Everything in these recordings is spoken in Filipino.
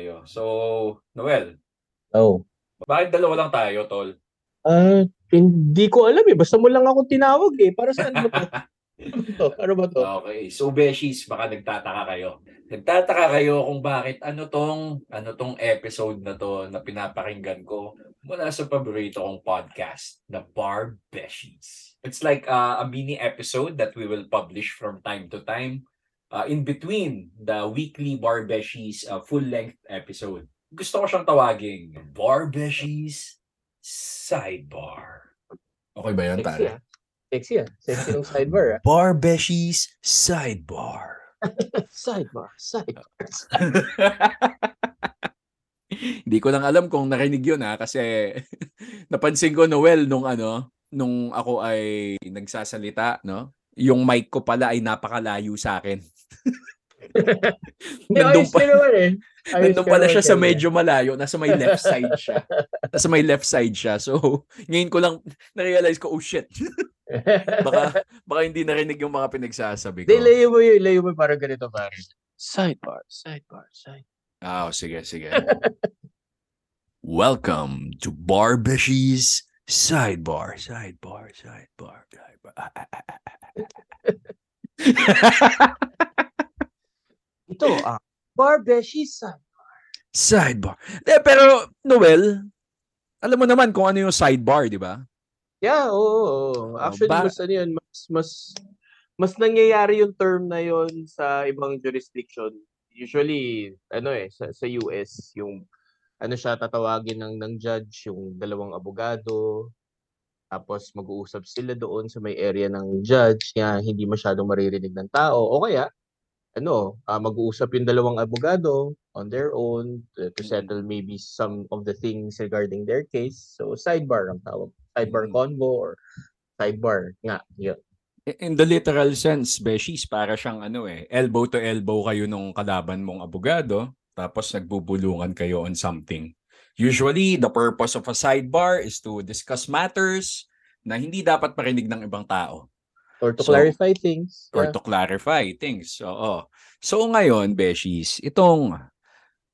tayo. So, Noel, Oh. bakit dalawa lang tayo, tol? Ah, hindi ko alam eh. Basta mo lang ako tinawag eh. Para saan mo to? ano? Ano ba to? Okay, so Beshies, baka nagtataka kayo. Nagtataka kayo kung bakit ano tong ano tong episode na to na pinapakinggan ko mula sa paborito kong podcast, The Bar Beshies. It's like uh, a mini episode that we will publish from time to time uh, in between the weekly Bar Beshies uh, full-length episode. Gusto ko siyang tawaging Bar Beshies Sidebar. Okay ba yun, Sexy Tara? ah. Sexy ah. Sexy ng sidebar ah. Bar Beshies Sidebar. Sidebar. Sidebar. Hindi ko lang alam kung narinig yun ha kasi napansin ko Noel nung ano nung ako ay nagsasalita no yung mic ko pala ay napakalayo sa akin. Nandun, pa, naman eh. Nandun pala siya sa medyo malayo, nasa may left side siya. nasa may left side siya. So, ngayon ko lang na-realize ko, oh shit. baka baka hindi narinig yung mga pinagsasabi ko. Hindi, layo mo yun. Layo mo parang ganito pare. Sidebar. Sidebar. Sidebar. Ah, oh, sige, sige. Welcome to Bar Beshies Sidebar, Sidebar, Sidebar, Sidebar. Ito ah. Bar Beshi Sidebar. sidebar. De, pero, Noel, alam mo naman kung ano yung sidebar, di ba? Yeah, oo. oo. Actually, ba- mas ano yun, mas, mas, mas nangyayari yung term na yun sa ibang jurisdiction. Usually, ano eh, sa, sa US, yung ano siya tatawagin ng ng judge, yung dalawang abogado, tapos mag-uusap sila doon sa may area ng judge nga hindi masyadong maririnig ng tao. O kaya, ano, ah, mag-uusap yung dalawang abogado on their own to, to settle maybe some of the things regarding their case. So, sidebar ang tawag. Sidebar convo or sidebar nga. Yun. In the literal sense, Beshies, para siyang ano eh, elbow to elbow kayo nung kalaban mong abogado, tapos nagbubulungan kayo on something. Usually, the purpose of a sidebar is to discuss matters na hindi dapat marinig ng ibang tao. Or to So, clarify things. or Yeah. to clarify things. Oo. So ngayon, Beshies, itong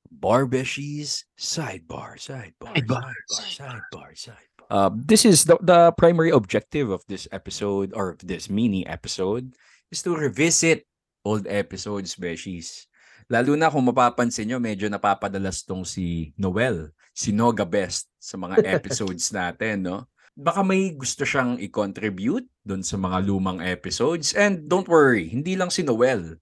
Bar Beshies sidebar, sidebar, Sidebar, sidebar, sidebar, sidebar. Uh, this is the, the primary objective of this episode or of this mini episode is to revisit old episodes, Beshies. Lalo na kung mapapansin nyo, medyo napapadalas tong si Noel, si Noga Best sa mga episodes natin, no? Baka may gusto siyang i-contribute doon sa mga lumang episodes. And don't worry, hindi lang si Noel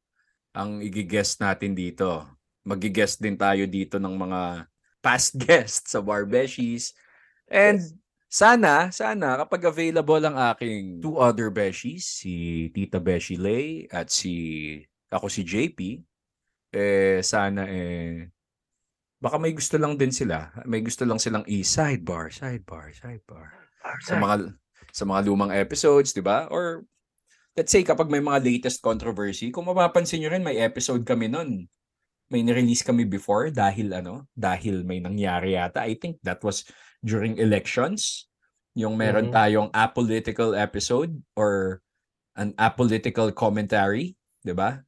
ang igigest natin dito. Magigest din tayo dito ng mga past guests sa Barbeshies. And sana, sana kapag available ang aking two other Beshies, si Tita Beshi Lay at si ako si JP, eh sana eh baka may gusto lang din sila. May gusto lang silang i-sidebar, sidebar, sidebar sa mga sa mga lumang episodes, 'di ba? Or let's say kapag may mga latest controversy, kung mapapansin niyo rin may episode kami noon. May ni-release kami before dahil ano, dahil may nangyari yata. I think that was during elections. Yung meron Mhm. tayong apolitical episode or an apolitical commentary, 'di ba?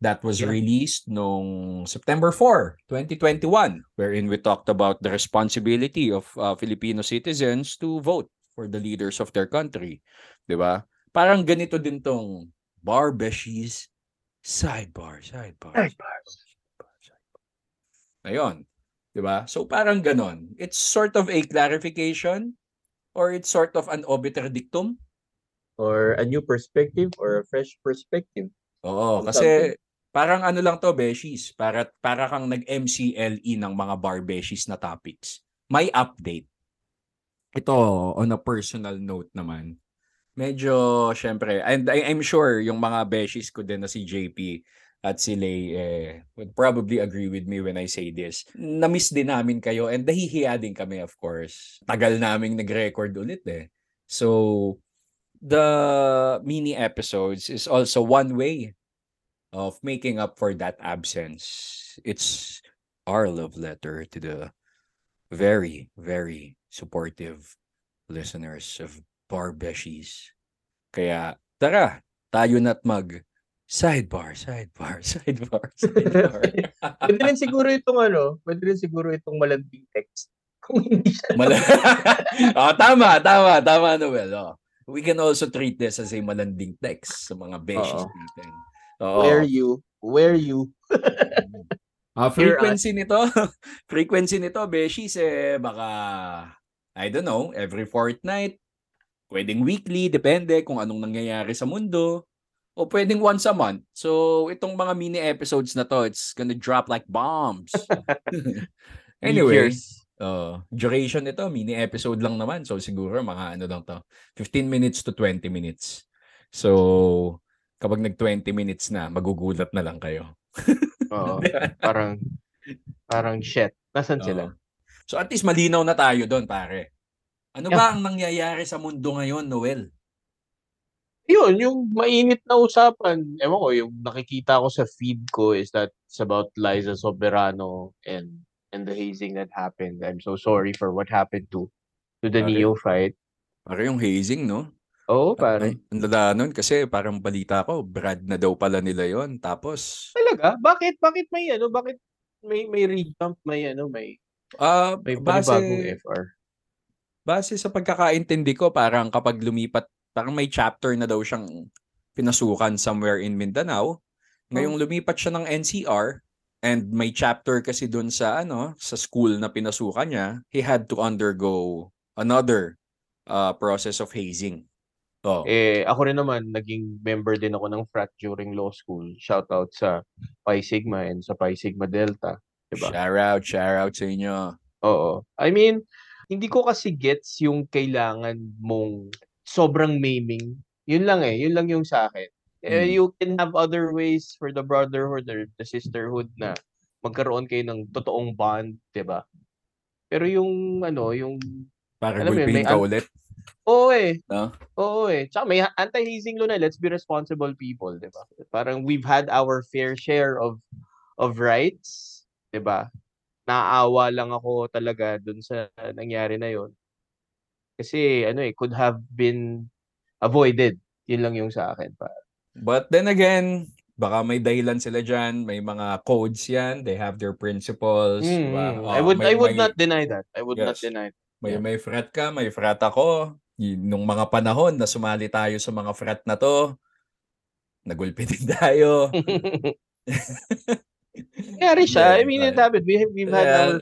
That was Yeah. released nung September 4, 2021, wherein we talked about the responsibility of uh, Filipino citizens to vote for the leaders of their country. 'Di ba? Parang ganito din tong Bar Beshies sidebar, sidebar. Sidebar. sidebar, sidebar. Ayun. 'Di ba? So parang ganon. It's sort of a clarification or it's sort of an obiter dictum. Or a new perspective or a fresh perspective. Oo, kasi parang ano lang to, Beshies. Para, para kang nag-MCLE ng mga bar Beshies na topics. May update. Ito, on a personal note naman. Medyo, syempre, and I, I'm sure yung mga Beshies ko din na si JP at si Lay eh, would probably agree with me when I say this. Na-miss din namin kayo and nahihiya din kami, of course. Tagal naming nag-record ulit eh. So, the mini episodes is also one way of making up for that absence. It's our love letter to the very, very supportive listeners of Barbeshies. Kaya tara, tayo na't mag Sidebar, sidebar, sidebar, sidebar. Pwede rin siguro itong ano, pwede rin siguro itong malanding text. Kung hindi siya. Mala- oh, tama, tama, tama, Noel. Oh. We can also treat this as a malanding text sa mga beshes Oo. natin. Oo. Where you? Where you? Ah, Hear frequency nito, frequency nito, beshies, eh, baka, I don't know, every fortnight, pwedeng weekly, depende kung anong nangyayari sa mundo, o pwedeng once a month. So, itong mga mini episodes na to, it's gonna drop like bombs. anyway, uh, duration nito, mini episode lang naman. So, siguro mga ano lang to, 15 minutes to 20 minutes. So, kapag nag 20 minutes na, magugulat na lang kayo. Oo. parang, parang shit. Nasaan sila? So at least malinaw na tayo doon, pare. Ano Yeah. ba ang nangyayari sa mundo ngayon, Noel? Yun, yung mainit na usapan, ewan ko, yung nakikita ko sa feed ko is that it's about Liza Soberano and and the hazing that happened. I'm so sorry for what happened to to the Pare. neophyte. Pare yung hazing, no? Oo, pare. ang lala nun kasi parang balita ko, Brad na daw pala nila yon Tapos, Talaga? Bakit? Bakit may ano? Bakit may may revamp, may ano, may ah may base, FR? base sa pagkakaintindi ko, parang kapag lumipat, parang may chapter na daw siyang pinasukan somewhere in Mindanao. Ngayong lumipat siya ng NCR, and may chapter kasi dun sa ano sa school na pinasukan niya he had to undergo another uh, process of hazing oh Eh, ako rin naman, naging member din ako ng frat during law school. Shout out sa Pi Sigma and sa Pi Sigma Delta. Diba? shout out shout out sa inyo Oo. I mean, hindi ko kasi gets yung kailangan mong sobrang maiming. Yun lang eh. Yun lang yung sa akin. Eh, Mm. you can have other ways for the brotherhood or the sisterhood na magkaroon kayo ng totoong bond, 'di ba? Pero yung ano, yung para Alam mo may ka ulit Oo eh. No? Oo eh. Tsaka may ha- anti-hazing law na, let's be responsible people, 'di ba? Parang we've had our fair share of of rights, 'di ba? Naaawa lang ako talaga dun sa nangyari na 'yon. Kasi ano eh, could have been avoided. Yun lang yung sa akin pa. but then again baka may dahilan sila dyan may mga codes yan they have their principles Mm, diba? I would may- I would may- not deny that. I would not Yes. deny. May Yeah. may frat ka, may frat ako. Nung mga panahon na sumali tayo sa mga frat na to, nagulpi din tayo. Nangyari siya. I mean, tayo. happened. We have, we've had Yeah. our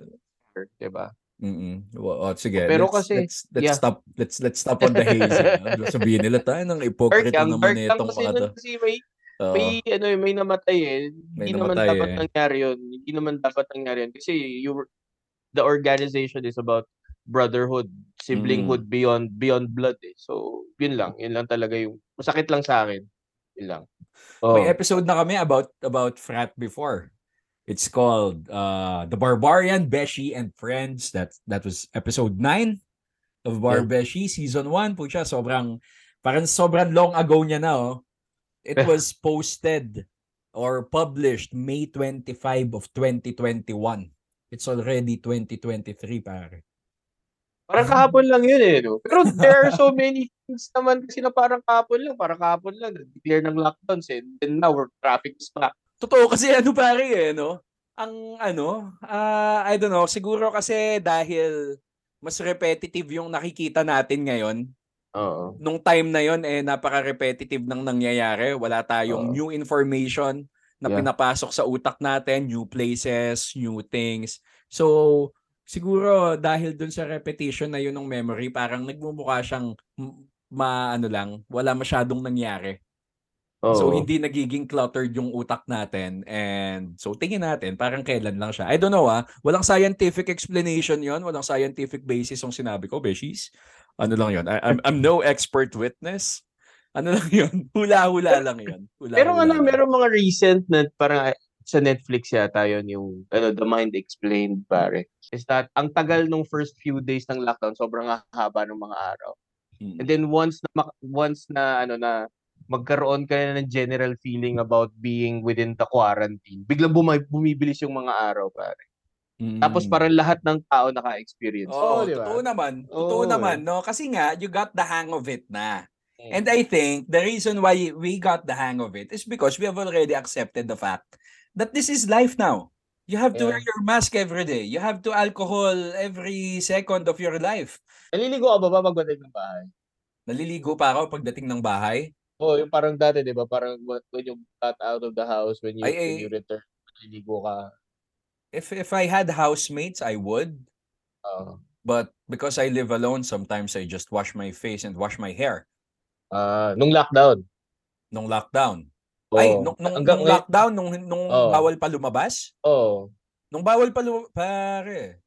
share, 'di ba? Mm. Oh, sige. Pero let's, kasi, let's, let's yeah. stop let's let's stop on the hazing. no? Sabihin nila tayo ng hypocrite lang, naman dark lang itong kasi mga to. kasi may Oo. may ano eh, may namatay eh. May Hindi naman dapat eh. nangyari yun. Hindi naman dapat nangyari yun. Kasi you were- the organization is about brotherhood, siblinghood Mm. beyond beyond blood eh. So, yun lang. Yun lang talaga yung masakit lang sa akin. Yun lang. Oh. May episode na kami about about frat before. It's called uh The Barbarian Beshi and Friends. That that was episode 9 of Bar Beshi season 1 po siya. Sobrang parang sobrang long ago niya na oh. It was posted or published May 25 of 2021. It's already 2023 pare. Parang kahapon lang yun eh. No? Pero there are so many things naman kasi na parang kahapon lang. Parang kahapon lang. Declare ng lockdowns eh. And now, we're traffic is back. Totoo kasi ano pare eh, no? Ang ano, ah I don't know, siguro kasi dahil mas repetitive yung nakikita natin ngayon. Oo. Nung time na yon eh napaka-repetitive ng nangyayari. Wala tayong Oo. new information na Yeah. pinapasok sa utak natin, new places, new things. So, siguro dahil dun sa repetition na yun ng memory, parang nagmumukha siyang m- ma ano lang, wala masyadong nangyari. So Oo. hindi nagiging cluttered yung utak natin and so tingin natin parang kailan lang siya. I don't know ah, walang scientific explanation 'yon, walang scientific basis yung sinabi ko, Beshies. Ano lang 'yon? I, I'm, I'm no expert witness. Ano lang 'yon? Hula-hula lang 'yon. Hula, Pero ano, meron mga recent na parang sa Netflix yata yun yung ano, The Mind Explained pare. Is that ang tagal nung first few days ng lockdown, sobrang haba ng mga araw. And then once na mak- once na ano na magkaroon ka na ng general feeling about being within the quarantine, biglang bumi- bumibilis yung mga araw pare. Tapos parang lahat ng tao naka-experience. Oh, di ba? totoo naman. Totoo Oo, naman, no? Kasi nga, you got the hang of it na. And I think the reason why we got the hang of it is because we have already accepted the fact that this is life now. You have to Yeah. wear your mask every day. You have to alcohol every second of your life. Naliligo ka ba ba pagdating ng bahay? Naliligo pa ako pagdating ng bahay. Oo, yung parang dati, di ba? Parang when you got out of the house, when you, Ay, when ay. you return, naliligo ka. If if I had housemates, I would. Oo. But because I live alone, sometimes I just wash my face and wash my hair. Ah, nung lockdown. Nung lockdown. Oo. Ay, nung, nung, Hanggang nung lockdown, nung, nung Oo. bawal pa lumabas? Oo. Nung bawal pa lumabas, pare,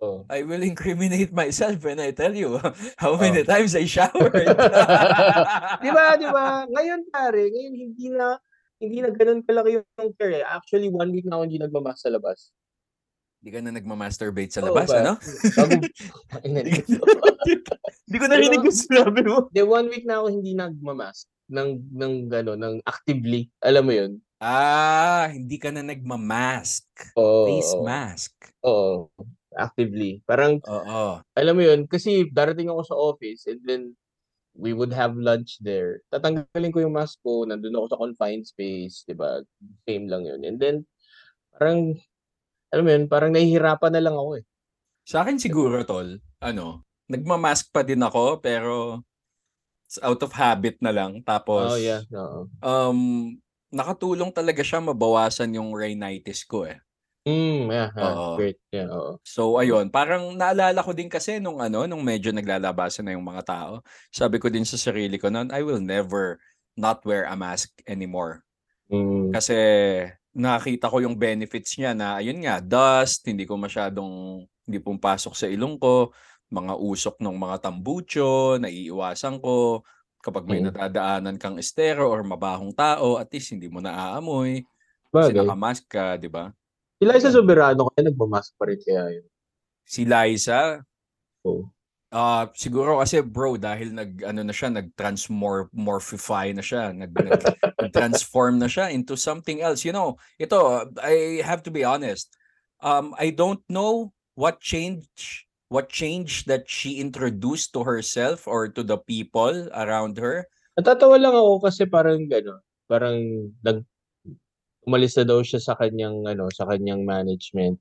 Oo. I will incriminate myself when I tell you how Oh. many times I showered. Di ba, di ba? Ngayon pare, ngayon hindi na hindi na ganun kalaki yung care. eh. Actually, one week na ako hindi nagmamas sa labas. Hindi ka na nagmamasturbate sa labas, ba? ano? Hindi ko narinig yung sinabi mo. De, one week na ako hindi nagmamas ng ng ano, ng actively. Alam mo 'yun? Ah, hindi ka na nagmamask. Oo. Face mask. Oo. Actively. Parang Oo. alam mo 'yun kasi darating ako sa office and then we would have lunch there. Tatanggalin ko yung mask ko, nandun ako sa confined space, 'di ba? Same lang 'yun. And then parang alam mo 'yun, parang nahihirapan na lang ako eh. Sa akin siguro, tol, ano, nagmamask pa din ako, pero out of habit na lang. Tapos, Oh, yeah. Oo. um, nakatulong talaga siya mabawasan yung rhinitis ko eh. Mm, yeah, yeah. Oo. Great. Yeah, oo. So ayun, parang naalala ko din kasi nung ano, nung medyo naglalabasan na yung mga tao. Sabi ko din sa sarili ko noon, I will never not wear a mask anymore. Mm. Kasi nakita ko yung benefits niya na ayun nga, dust, hindi ko masyadong hindi pumapasok sa ilong ko, mga usok ng mga tambucho, naiiwasan ko. Kapag may Mm. nadadaanan kang estero or mabahong tao, at least hindi mo naaamoy. Kasi Bagay. nakamask ka, di ba? Sila sa soberano kaya nagmamask pa rin kaya yun. Si Liza, Oo. Ah, siguro kasi bro dahil nag ano na siya nag-transmorphify na siya, nag, nag nag-transform na siya into something else. You know, ito I have to be honest. Um I don't know what change what change that she introduced to herself or to the people around her. Natatawa lang ako kasi parang gano'n, parang nag umalis na daw siya sa kanyang ano, sa kanyang management.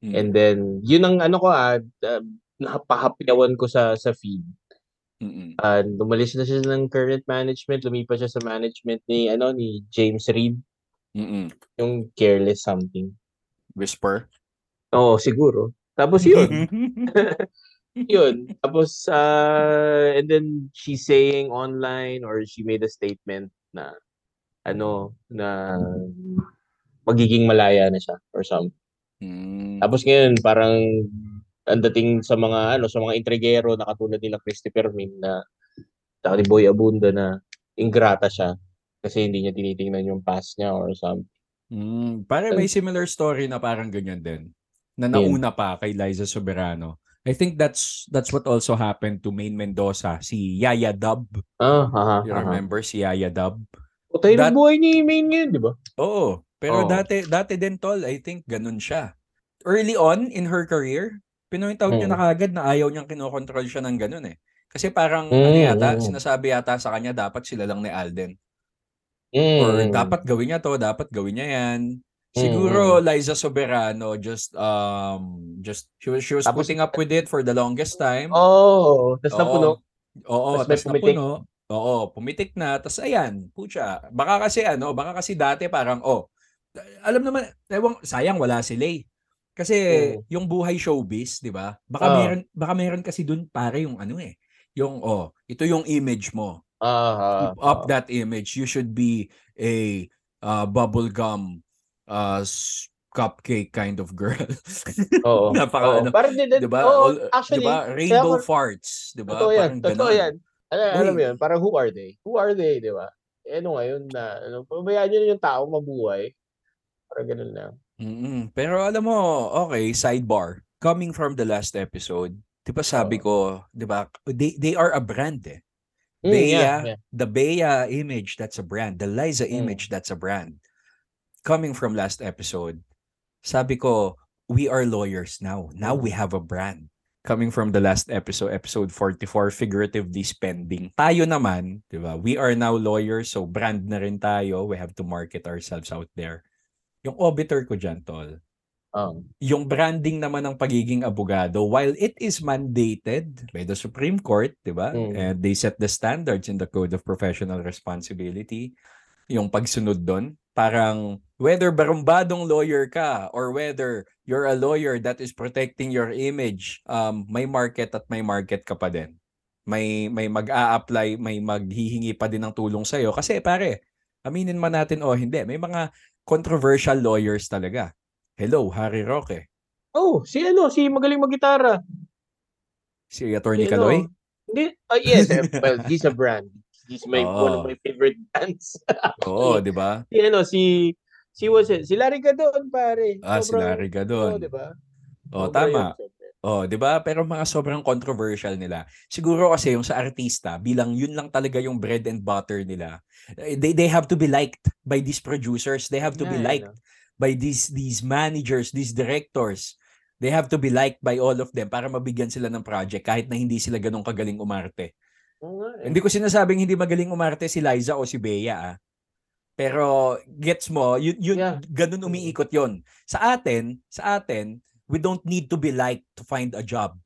Mm. And then yun ang ano ko ah, uh, napahapyawan ko sa sa feed. Mm-mm. Uh, umalis na siya ng current management, lumipat siya sa management ni ano ni James Reid, Mm-mm. yung careless something. Whisper. Oo, siguro. Tapos yun, yun. Tapos uh, and then she's saying online or she made a statement na ano na magiging malaya na siya or something. Mm. Tapos ngayon parang ang dating sa mga ano sa mga intrigero na katulad nila Christopher Min na ni Boy Abunda na ingrata siya kasi hindi niya tinitingnan yung past niya or something. Mm, pare may similar story na parang ganyan din. Na nauna pa kay Liza Soberano. I think that's that's what also happened to Main Mendoza, si Yaya Dub. Ah, aha, You remember si Yaya Dub? Patay That- ng buhay ni Main ngayon, di ba? Oo. Pero Oo. dati dati din tol, I think ganun siya. Early on in her career, pinoint out niya Mm. na kagad na ayaw niyang kinokontrol siya ng ganun eh. Kasi parang Mm, ano yata, mm. sinasabi yata sa kanya dapat sila lang ni Alden. Mm. Or dapat gawin niya to, dapat gawin niya yan. Siguro Liza Soberano just um just she was, she was Tapos- putting up with it for the longest time. Oh, tas Oo. napuno. Oo, tas pumitik. napuno. Oo, pumitik na. Tas ayan, pucha. Baka kasi ano, baka kasi dati parang oh, alam naman, ewan, sayang wala si Lay. Kasi Oo. yung buhay showbiz, 'di ba? Baka Ah. meron baka meron kasi dun pare yung ano eh. Yung oh, ito yung image mo. Ah, Keep up that image. You should be a uh, bubblegum uh, cupcake kind of girl. Oo. Napaka oo. ano, Parang din, 'di ba? Oh, All- actually, 'di ba? Rainbow kaya farts, 'di ba? Totoo yan. Parang Totoo ganon. yan. Ano, alam mo yun, parang who are they? Who are they, di ba? Eh, ano ngayon na, ano, pabayaan nyo na yung tao mabuhay. Parang ganun lang. Mm-mm. Pero alam mo, okay, sidebar. Coming from the last episode, 'di ba sabi Oo. ko, 'di ba? They they are a brand eh. Mm, Bea, yeah, yeah. the Bea image, that's a brand. The Liza Mm. image, that's a brand. Coming from last episode, sabi ko, we are lawyers now. Now we have a brand. coming from the last episode, episode 44, figuratively spending. Tayo naman, di ba? We are now lawyers, so brand na rin tayo. We have to market ourselves out there. Yung obiter ko dyan, tol, Um, yung branding naman ng pagiging abogado, while it is mandated by the Supreme Court, di ba? Mm. And they set the standards in the Code of Professional Responsibility, yung pagsunod doon, parang whether barumbadong lawyer ka or whether you're a lawyer that is protecting your image, um, may market at may market ka pa din. May may mag-a-apply, may maghihingi pa din ng tulong sa'yo. Kasi pare, aminin man natin o hindi, may mga controversial lawyers talaga. Hello, Harry Roque. oh, si ano, si magaling mag-gitara. Si Attorney Si ano, Caloy. Hindi, ah, yes, eh, well, he's a brand. He's my, Oo. one of my favorite bands. Oo, di ba? si ano, si, si was it? Si Larry Gadon, pare. Ah, si Larry Gadon. di ba? Oh, Sobra tama. yun. Oh, 'di ba? Pero mga sobrang controversial nila. Siguro kasi yung sa artista, bilang yun lang talaga yung bread and butter nila. eh, They they have to be liked by these producers. They have to be Yeah, liked ano. by these these managers, these directors. They have to be liked by all of them para mabigyan sila ng project kahit na hindi sila ganun kagaling umarte. Nga eh. Hindi ko sinasabing hindi magaling umarte si Liza o si Bea ah. Pero gets mo, yun, yun Yeah. ganun umiikot yon. Sa atin, sa atin, we don't need to be liked to find a job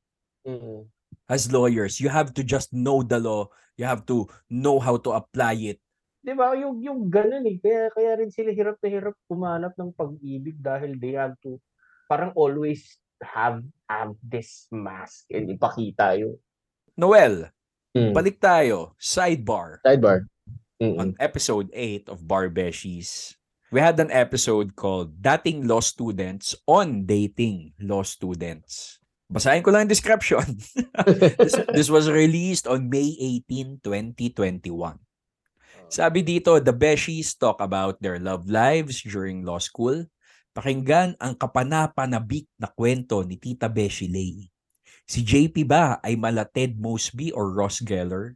Mm-mm. as lawyers. You have to just know the law. You have to know how to apply it. Di ba? Yung, yung ganun eh. Kaya, kaya rin sila hirap na hirap kumanap ng pag-ibig dahil they have to parang always have have this mask and ipakita yung Noel, Mm. balik tayo. Sidebar. sidebar. On episode 8 of Barbeshies, we had an episode called Dating Law Students on Dating Law Students. Basahin ko lang yung description. this, this was released on May 18, 2021. Sabi dito, the Beshies talk about their love lives during law school. Pakinggan ang kapanapanabik na kwento ni Tita Beshi Lay. Si JP ba ay mala Ted Mosby or Ross Geller?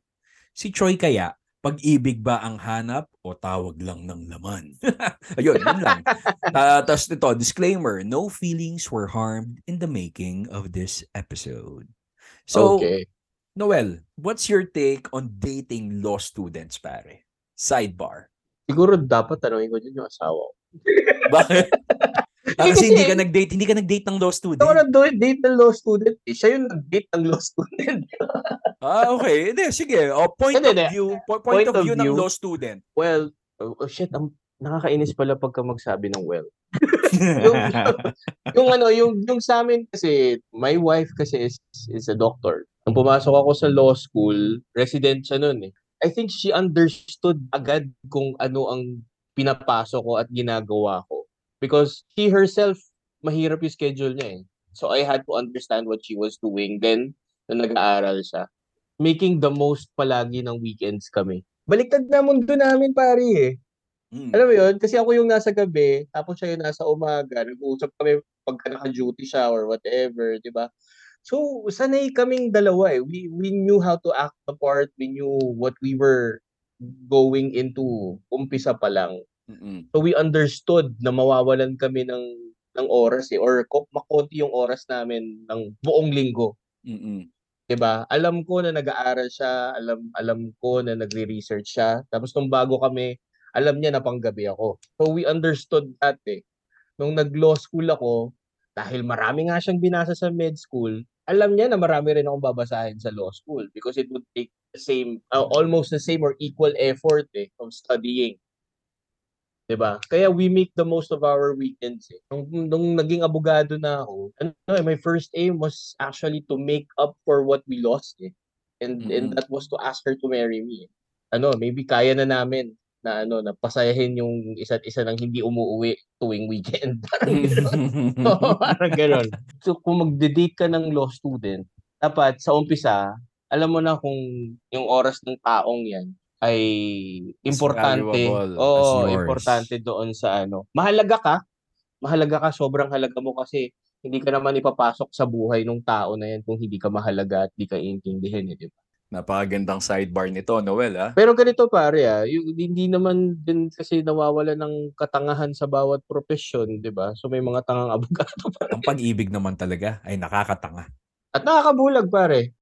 Si Choi kaya, pag-ibig ba ang hanap o tawag lang ng laman? Ayun, yun lang. Ta- Tapos ito, disclaimer, no feelings were harmed in the making of this episode. So, okay. Noel, what's your take on dating law students, pare? Sidebar. Siguro dapat tanongin ko din yung asawa ko. Bakit? Ah, kasi hindi ka nag-date, hindi ka nag-date ng law student. Ako nag-date ng law student. Eh. Siya yung nag-date ng law student. Ah, okay. Hindi, sige. O, point Hindi, of hindi. view, po- point, Point of of view ng view. law student. well, oh, oh, shit, ang nakakainis pala pagka magsabi ng well. yung, yung ano, yung, yung sa amin kasi, my wife kasi is, is a doctor. Nung pumasok ako sa law school, resident siya nun eh. I think she understood agad kung ano ang pinapasok ko at ginagawa ko. Because she herself, mahirap yung schedule niya eh. So I had to understand what she was doing then nung nag-aaral siya. Making the most palagi ng weekends kami. Baliktad na mundo namin pare eh. Mm. Alam mo yun? Kasi ako yung nasa gabi, tapos siya yung nasa umaga. Nag-uusap kami pagka naka-duty siya or whatever, di ba? So, sanay kaming dalawa eh. We, we knew how to act the part. We knew what we were going into umpisa pa lang. Mm-mm. So, we understood na mawawalan kami ng ng oras eh. Or ko- makonti yung oras namin ng buong linggo. Mm-mm. 'di ba? Alam ko na nag-aaral siya, alam alam ko na nagre-research siya. Tapos nung bago kami, alam niya na panggabi ako. So we understood that eh. Nung nag-law school ako, dahil marami nga siyang binasa sa med school, alam niya na marami rin akong babasahin sa law school because it would take the same, uh, almost the same or equal effort eh, of studying. 'Di ba? Kaya we make the most of our weekends. Eh. Nung, nung naging abogado na ako, ano, eh, my first aim was actually to make up for what we lost. Eh. And and Mm-mm. that was to ask her to marry me. eh. Ano, maybe kaya na namin na ano, na pasayahin yung isa't isa nang hindi umuwi tuwing weekend. Parang gano'n. Oo, parang gano'n. So kung magde-date ka ng law student, dapat sa umpisa, alam mo na kung yung oras ng taong yan ay importante. Oo, importante doon sa ano. Mahalaga ka. Mahalaga ka, sobrang halaga mo kasi hindi ka naman ipapasok sa buhay ng tao na yan kung hindi ka mahalaga at hindi ka iintindihin. Eh, di ba? Napakagandang sidebar nito, Noel, ah. Pero ganito pare ah, yung, hindi naman din kasi nawawala ng katangahan sa bawat profesyon, di ba? So may mga tangang abogado pa. Ang pag-ibig naman talaga ay nakakatanga. At nakakabulag pare.